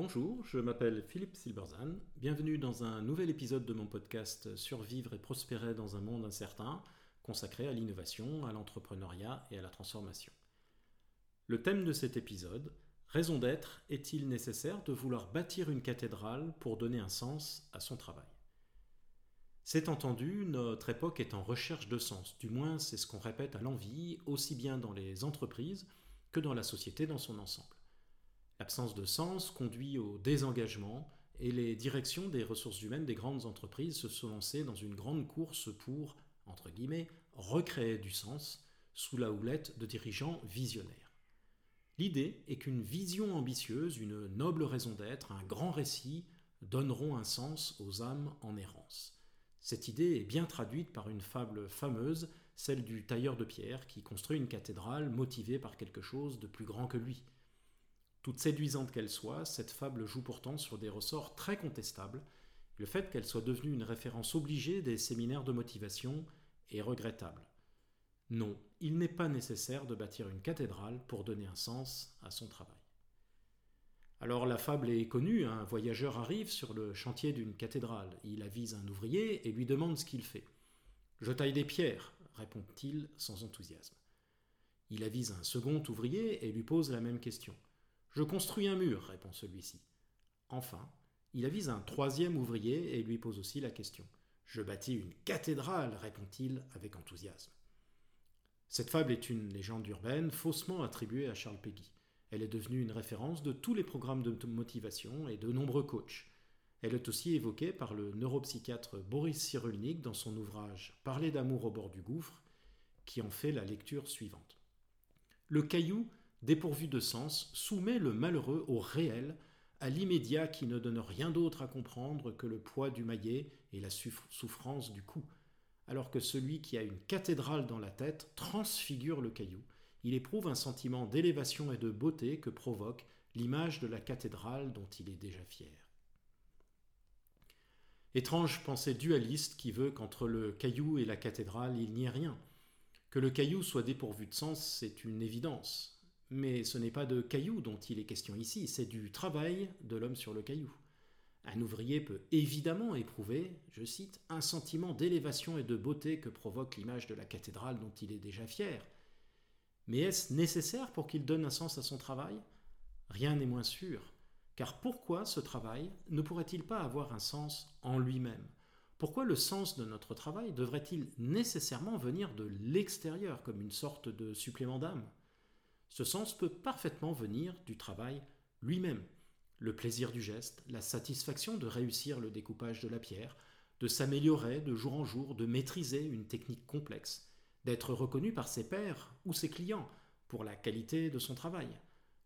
Bonjour, je m'appelle Philippe Silberzan. Bienvenue dans un nouvel épisode de mon podcast Survivre et prospérer dans un monde incertain, consacré à l'innovation, à l'entrepreneuriat et à la transformation. Le thème de cet épisode, Raison d'être, est-il nécessaire de vouloir bâtir une cathédrale pour donner un sens à son travail? C'est entendu, notre époque est en recherche de sens, du moins c'est ce qu'on répète à l'envie, aussi bien dans les entreprises que dans la société dans son ensemble. L'absence de sens conduit au désengagement et les directions des ressources humaines des grandes entreprises se sont lancées dans une grande course pour, entre guillemets, recréer du sens sous la houlette de dirigeants visionnaires. L'idée est qu'une vision ambitieuse, une noble raison d'être, un grand récit donneront un sens aux âmes en errance. Cette idée est bien traduite par une fable fameuse, celle du tailleur de pierre qui construit une cathédrale motivée par quelque chose de plus grand que lui. Toute séduisante qu'elle soit, cette fable joue pourtant sur des ressorts très contestables. Le fait qu'elle soit devenue une référence obligée des séminaires de motivation est regrettable. Non, il n'est pas nécessaire de bâtir une cathédrale pour donner un sens à son travail. Alors la fable est connue, un voyageur arrive sur le chantier d'une cathédrale, il avise un ouvrier et lui demande ce qu'il fait. Je taille des pierres, répond-il sans enthousiasme. Il avise un second ouvrier et lui pose la même question. Je construis un mur, répond celui-ci. Enfin, il avise un troisième ouvrier et lui pose aussi la question. Je bâtis une cathédrale, répond-il avec enthousiasme. Cette fable est une légende urbaine faussement attribuée à Charles Peggy. Elle est devenue une référence de tous les programmes de motivation et de nombreux coachs. Elle est aussi évoquée par le neuropsychiatre Boris Cyrulnik dans son ouvrage Parler d'amour au bord du gouffre, qui en fait la lecture suivante. Le caillou, dépourvu de sens, soumet le malheureux au réel, à l'immédiat qui ne donne rien d'autre à comprendre que le poids du maillet et la souffrance du coup alors que celui qui a une cathédrale dans la tête transfigure le caillou. Il éprouve un sentiment d'élévation et de beauté que provoque l'image de la cathédrale dont il est déjà fier. Étrange pensée dualiste qui veut qu'entre le caillou et la cathédrale il n'y ait rien. Que le caillou soit dépourvu de sens, c'est une évidence. Mais ce n'est pas de caillou dont il est question ici, c'est du travail de l'homme sur le caillou. Un ouvrier peut évidemment éprouver, je cite, un sentiment d'élévation et de beauté que provoque l'image de la cathédrale dont il est déjà fier. Mais est-ce nécessaire pour qu'il donne un sens à son travail? Rien n'est moins sûr. Car pourquoi ce travail ne pourrait-il pas avoir un sens en lui-même? Pourquoi le sens de notre travail devrait-il nécessairement venir de l'extérieur comme une sorte de supplément d'âme? Ce sens peut parfaitement venir du travail lui-même le plaisir du geste, la satisfaction de réussir le découpage de la pierre, de s'améliorer de jour en jour, de maîtriser une technique complexe, d'être reconnu par ses pairs ou ses clients pour la qualité de son travail,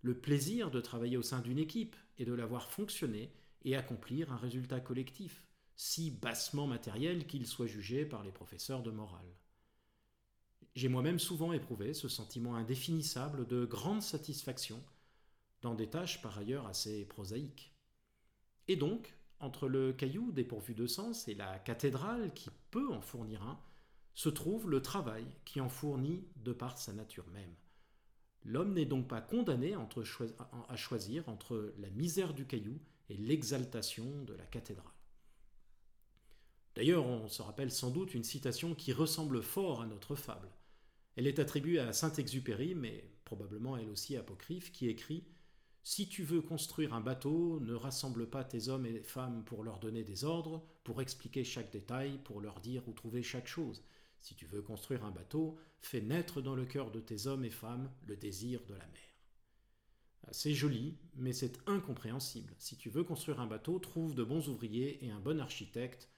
le plaisir de travailler au sein d'une équipe et de la voir fonctionner et accomplir un résultat collectif, si bassement matériel qu'il soit jugé par les professeurs de morale. J'ai moi-même souvent éprouvé ce sentiment indéfinissable de grande satisfaction dans des tâches par ailleurs assez prosaïques. Et donc, entre le caillou dépourvu de sens et la cathédrale qui peut en fournir un, se trouve le travail qui en fournit de par sa nature même. L'homme n'est donc pas condamné à choisir entre la misère du caillou et l'exaltation de la cathédrale. D'ailleurs, on se rappelle sans doute une citation qui ressemble fort à notre fable. Elle est attribuée à Saint-Exupéry, mais probablement elle aussi apocryphe, qui écrit si tu veux construire un bateau, ne rassemble pas tes hommes et femmes pour leur donner des ordres, pour expliquer chaque détail, pour leur dire où trouver chaque chose. Si tu veux construire un bateau, fais naître dans le cœur de tes hommes et femmes le désir de la mer. C'est joli, mais c'est incompréhensible. Si tu veux construire un bateau, trouve de bons ouvriers et un bon architecte,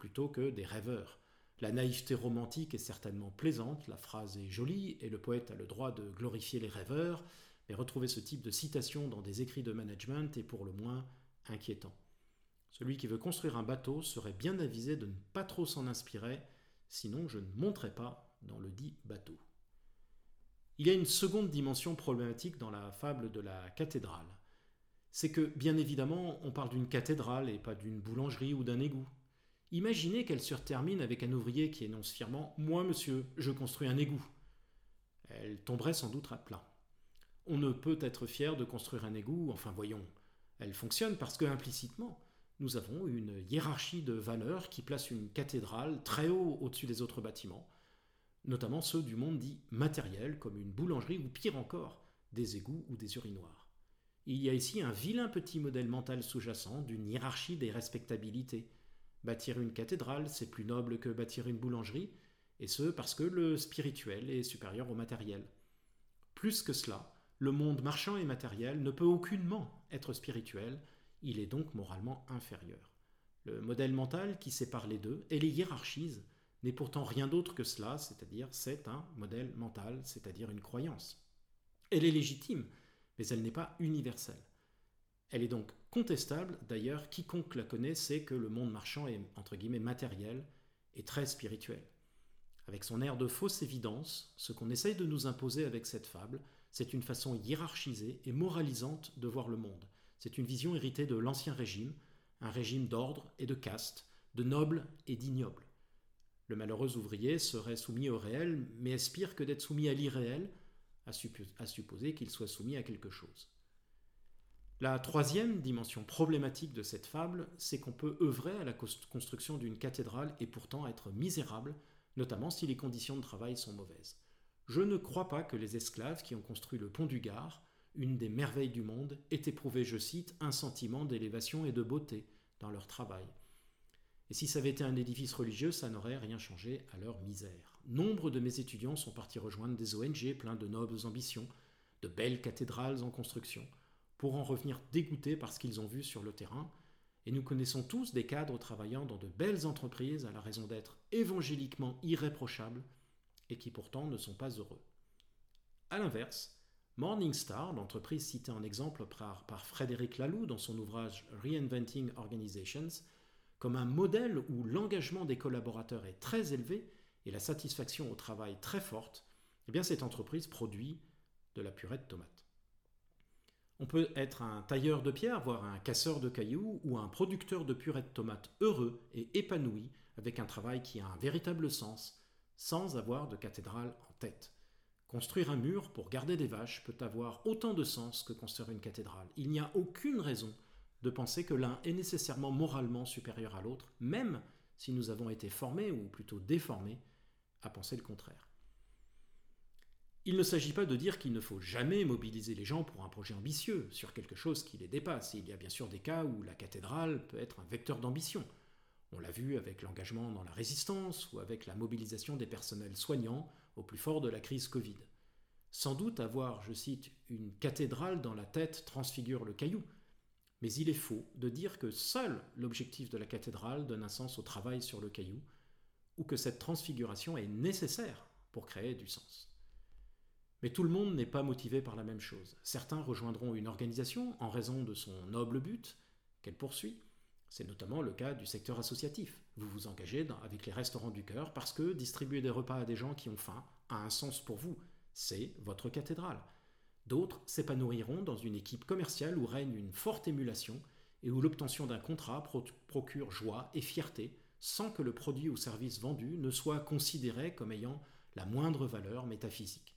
plutôt que des rêveurs. La naïveté romantique est certainement plaisante, la phrase est jolie, et le poète a le droit de glorifier les rêveurs, mais retrouver ce type de citation dans des écrits de management est pour le moins inquiétant. Celui qui veut construire un bateau serait bien avisé de ne pas trop s'en inspirer, sinon je ne monterai pas dans le dit bateau. Il y a une seconde dimension problématique dans la fable de la cathédrale. C'est que, bien évidemment, on parle d'une cathédrale et pas d'une boulangerie ou d'un égout. Imaginez qu'elle se termine avec un ouvrier qui énonce fièrement Moi, monsieur, je construis un égout. Elle tomberait sans doute à plat. On ne peut être fier de construire un égout, enfin voyons. Elle fonctionne parce que implicitement, nous avons une hiérarchie de valeurs qui place une cathédrale très haut au-dessus des autres bâtiments, notamment ceux du monde dit matériel, comme une boulangerie ou pire encore, des égouts ou des urinoirs. Il y a ici un vilain petit modèle mental sous-jacent d'une hiérarchie des respectabilités. Bâtir une cathédrale, c'est plus noble que bâtir une boulangerie, et ce parce que le spirituel est supérieur au matériel. Plus que cela, le monde marchand et matériel ne peut aucunement être spirituel, il est donc moralement inférieur. Le modèle mental qui sépare les deux et les hiérarchise n'est pourtant rien d'autre que cela, c'est-à-dire c'est un modèle mental, c'est-à-dire une croyance. Elle est légitime, mais elle n'est pas universelle. Elle est donc contestable, d'ailleurs, quiconque la connaît sait que le monde marchand est, entre guillemets, matériel et très spirituel. Avec son air de fausse évidence, ce qu'on essaye de nous imposer avec cette fable, c'est une façon hiérarchisée et moralisante de voir le monde. C'est une vision héritée de l'Ancien Régime, un régime d'ordre et de caste, de nobles et d'ignobles. Le malheureux ouvrier serait soumis au réel, mais aspire que d'être soumis à l'irréel, à, à supposer qu'il soit soumis à quelque chose. La troisième dimension problématique de cette fable, c'est qu'on peut œuvrer à la construction d'une cathédrale et pourtant être misérable, notamment si les conditions de travail sont mauvaises. Je ne crois pas que les esclaves qui ont construit le pont du Gard une des merveilles du monde, est éprouvé, je cite, un sentiment d'élévation et de beauté dans leur travail. Et si ça avait été un édifice religieux, ça n'aurait rien changé à leur misère. Nombre de mes étudiants sont partis rejoindre des ONG pleins de nobles ambitions, de belles cathédrales en construction, pour en revenir dégoûtés par ce qu'ils ont vu sur le terrain, et nous connaissons tous des cadres travaillant dans de belles entreprises à la raison d'être évangéliquement irréprochables, et qui pourtant ne sont pas heureux. A l'inverse, Morningstar, l'entreprise citée en exemple par, Frédéric Laloux dans son ouvrage Reinventing Organizations, comme un modèle où l'engagement des collaborateurs est très élevé et la satisfaction au travail très forte, eh bien cette entreprise produit de la purée de tomates. On peut être un tailleur de pierre, voire un casseur de cailloux, ou un producteur de purée de tomates heureux et épanoui avec un travail qui a un véritable sens, sans avoir de cathédrale en tête. Construire un mur pour garder des vaches peut avoir autant de sens que construire une cathédrale. Il n'y a aucune raison de penser que l'un est nécessairement moralement supérieur à l'autre, même si nous avons été formés, ou plutôt déformés, à penser le contraire. Il ne s'agit pas de dire qu'il ne faut jamais mobiliser les gens pour un projet ambitieux, sur quelque chose qui les dépasse. Il y a bien sûr des cas où la cathédrale peut être un vecteur d'ambition. On l'a vu avec l'engagement dans la résistance ou avec la mobilisation des personnels soignants au plus fort de la crise Covid. Sans doute avoir, je cite, une cathédrale dans la tête transfigure le caillou, mais il est faux de dire que seul l'objectif de la cathédrale donne un sens au travail sur le caillou, ou que cette transfiguration est nécessaire pour créer du sens. Mais tout le monde n'est pas motivé par la même chose. Certains rejoindront une organisation en raison de son noble but qu'elle poursuit, c'est notamment le cas du secteur associatif. Vous vous engagez avec les restaurants du cœur parce que distribuer des repas à des gens qui ont faim a un sens pour vous. C'est votre cathédrale. D'autres s'épanouiront dans une équipe commerciale où règne une forte émulation et où l'obtention d'un contrat procure joie et fierté sans que le produit ou service vendu ne soit considéré comme ayant la moindre valeur métaphysique.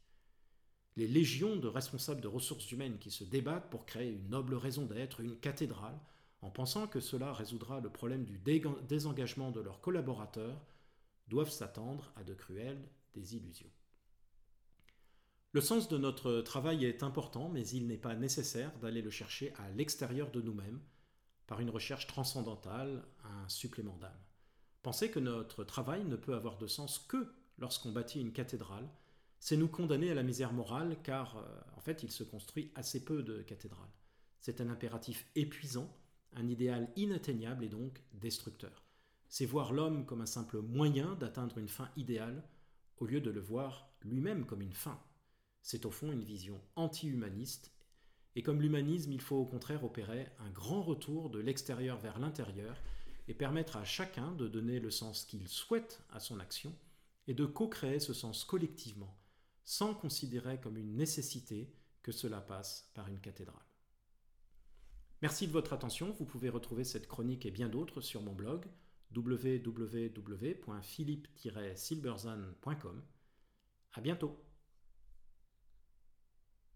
Les légions de responsables de ressources humaines qui se débattent pour créer une noble raison d'être, une cathédrale, en pensant que cela résoudra le problème du désengagement de leurs collaborateurs, doivent s'attendre à de cruelles désillusions. Le sens de notre travail est important, mais il n'est pas nécessaire d'aller le chercher à l'extérieur de nous-mêmes par une recherche transcendantale, un supplément d'âme. Penser que notre travail ne peut avoir de sens que lorsqu'on bâtit une cathédrale, c'est nous condamner à la misère morale car euh, en fait il se construit assez peu de cathédrales. C'est un impératif épuisant un idéal inatteignable et donc destructeur. C'est voir l'homme comme un simple moyen d'atteindre une fin idéale, au lieu de le voir lui-même comme une fin. C'est au fond une vision anti-humaniste, et comme l'humanisme, il faut au contraire opérer un grand retour de l'extérieur vers l'intérieur, et permettre à chacun de donner le sens qu'il souhaite à son action, et de co-créer ce sens collectivement, sans considérer comme une nécessité que cela passe par une cathédrale. Merci de votre attention. Vous pouvez retrouver cette chronique et bien d'autres sur mon blog www.philippe-silberzan.com. À bientôt.